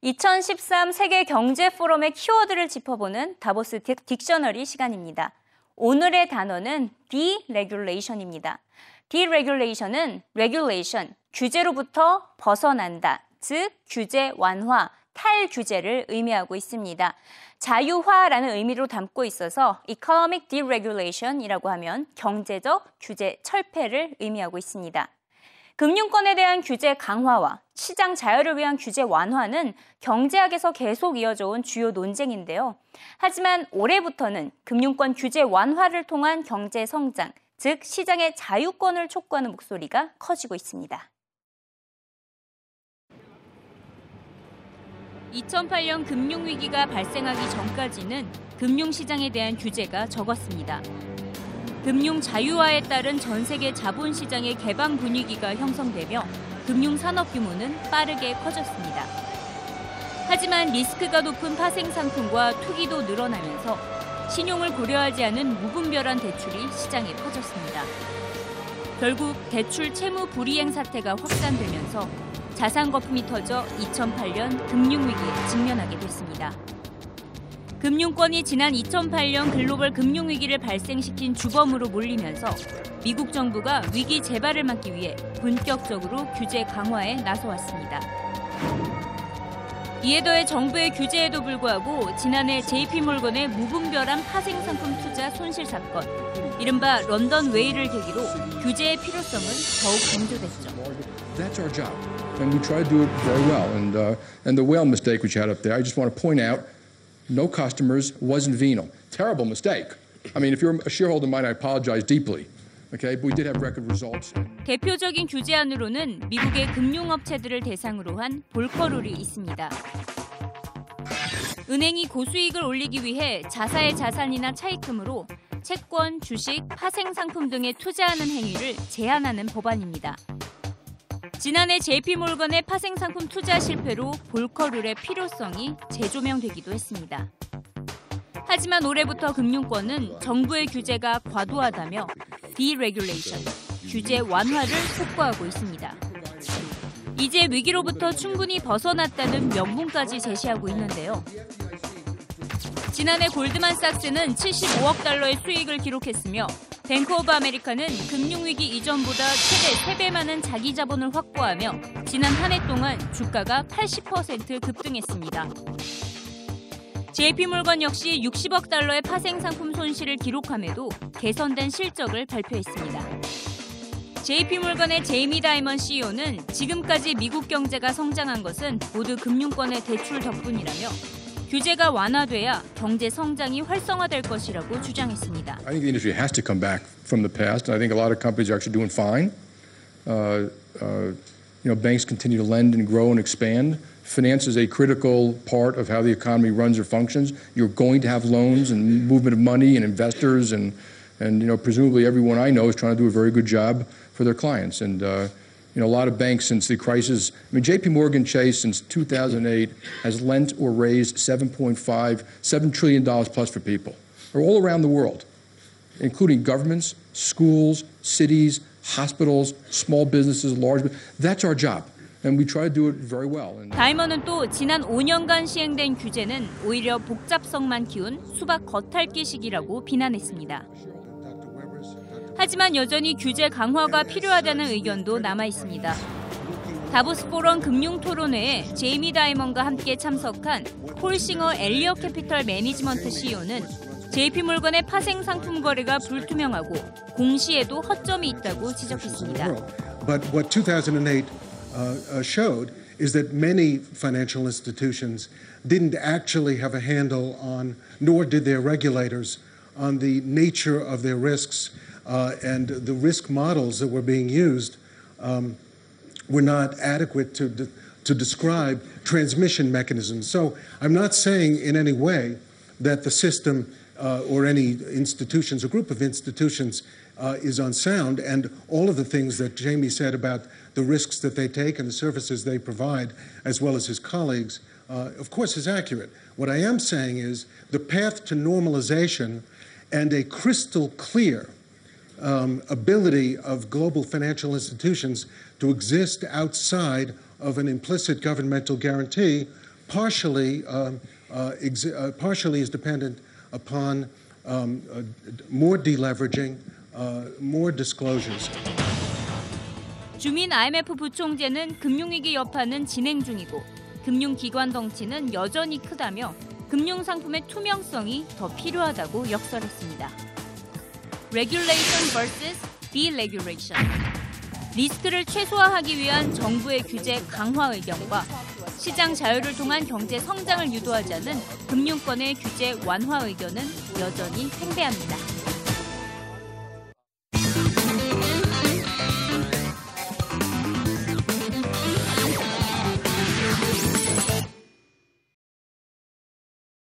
2013 세계 경제 포럼의 키워드를 짚어보는 다보스 딕셔너리 시간입니다. 오늘의 단어는 deregulation입니다. deregulation은 regulation, 규제로부터 벗어난다, 즉 규제 완화, 탈규제를 의미하고 있습니다. 자유화라는 의미로 담고 있어서 economic deregulation이라고 하면 경제적 규제 철폐를 의미하고 있습니다. 금융권에 대한 규제 강화와 시장 자유를 위한 규제 완화는 경제학에서 계속 이어져 온 주요 논쟁인데요. 하지만 올해부터는 금융권 규제 완화를 통한 경제 성장, 즉 시장의 자유권을 촉구하는 목소리가 커지고 있습니다. 2008년 금융위기가 발생하기 전까지는 금융시장에 대한 규제가 적었습니다. 금융 자유화에 따른 전 세계 자본 시장의 개방 분위기가 형성되며 금융 산업 규모는 빠르게 커졌습니다. 하지만 리스크가 높은 파생 상품과 투기도 늘어나면서 신용을 고려하지 않은 무분별한 대출이 시장에 퍼졌습니다. 결국 대출 채무 불이행 사태가 확산되면서 자산 거품이 터져 2008년 금융위기에 직면하게 됐습니다. 금융권이 지난 2008년 글로벌 금융위기를 발생시킨 주범으로 몰리면서 미국 정부가 위기 재발을 막기 위해 본격적으로 규제 강화에 나서왔습니다. 이에 더해 정부의 규제에도 불구하고 지난해 JP몰건의 무분별한 파생 상품 투자 손실 사건, 이른바 런던 웨이를 계기로 규제의 필요성은 더욱 강조됐죠. No customers, wasn't venal. Terrible mistake. I mean, if you're a shareholder of mine, I apologize deeply. Okay, but we did have record results. 대표적인 규제안으로는 미국의 금융업체들을 대상으로 한 볼커룰이 있습니다. 은행이 고수익을 올리기 위해 자사의 자산이나 차입금으로 채권, 주식, 파생 상품 등에 투자하는 행위를 제한하는 법안입니다. 지난해 JP몰건의 파생 상품 투자 실패로 볼커룰의 필요성이 재조명되기도 했습니다. 하지만 올해부터 금융권은 정부의 규제가 과도하다며 deregulation, 규제 완화를 촉구하고 있습니다. 이제 위기로부터 충분히 벗어났다는 명분까지 제시하고 있는데요. 지난해 골드만삭스는 75억 달러의 수익을 기록했으며 뱅크 오브 아메리카는 금융위기 이전보다 최대 3배 많은 자기 자본을 확보하며 지난 한 해 동안 주가가 80% 급등했습니다. JP몰건 역시 60억 달러의 파생 상품 손실을 기록함에도 개선된 실적을 발표했습니다. JP몰건의 제이미 다이먼 CEO는 지금까지 미국 경제가 성장한 것은 모두 금융권의 대출 덕분이라며 규제가 완화돼야 경제 성장이 활성화될 것이라고 주장했습니다. I think the industry has to come back from the past. I think a lot of companies are actually doing fine. Uh, uh, you know, banks continue to lend and grow and expand. Finance is a critical part of how the economy runs or functions. You're going to have loans and movement of money and investors and and you know presumably everyone I know is trying to do a very good job for their clients and. Uh, you know, a lot of banks since the crisis. I mean, J.P. Morgan Chase since 2008 has lent or raised 7.5, $7 trillion plus for people, or all around the world, including governments, schools, cities, hospitals, small businesses, large. That's our job. And we try to do it very well. 다이머는 또 지난 5년간 시행된 규제는 오히려 복잡성만 키운 수박 겉핥기식이라고 비난했습니다. 하지만 여전히 규제 강화가 필요하다는 의견도 남아 있습니다. 다보스 포럼 금융 토론회에 제이미 다이먼과 함께 참석한 폴 싱어 엘리엇 캐피털 매니지먼트 CEO는 JP모건의 파생 상품 거래가 불투명하고 공시에도 허점이 있다고 지적했습니다. But what 2008 uh, showed is that many financial institutions didn't actually have a handle on, nor did their regulators, on the nature of their risks uh, and the risk models that were being used um, were not adequate to, de to describe transmission mechanisms. So I'm not saying in any way that the system uh, or any institutions or group of institutions uh, is unsound, and all of the things that Jamie said about the risks that they take and the services they provide, as well as his colleagues, uh, of course, is accurate. What I am saying is the path to normalization and a crystal clear um, ability of global financial institutions to exist outside of an implicit governmental guarantee partially, um, uh, exi- uh, partially is dependent upon um, uh, more deleveraging, uh, more disclosures. 주민 IMF 부총재는 금융위기 여파는 진행 중이고 금융기관 덩치는 여전히 크다며 금융상품의 투명성이 더 필요하다고 역설했습니다. Regulation vs. Deregulation. 리스크를 최소화하기 위한 정부의 규제 강화 의견과 시장 자유를 통한 경제 성장을 유도하자는 금융권의 규제 완화 의견은 여전히 팽배합니다.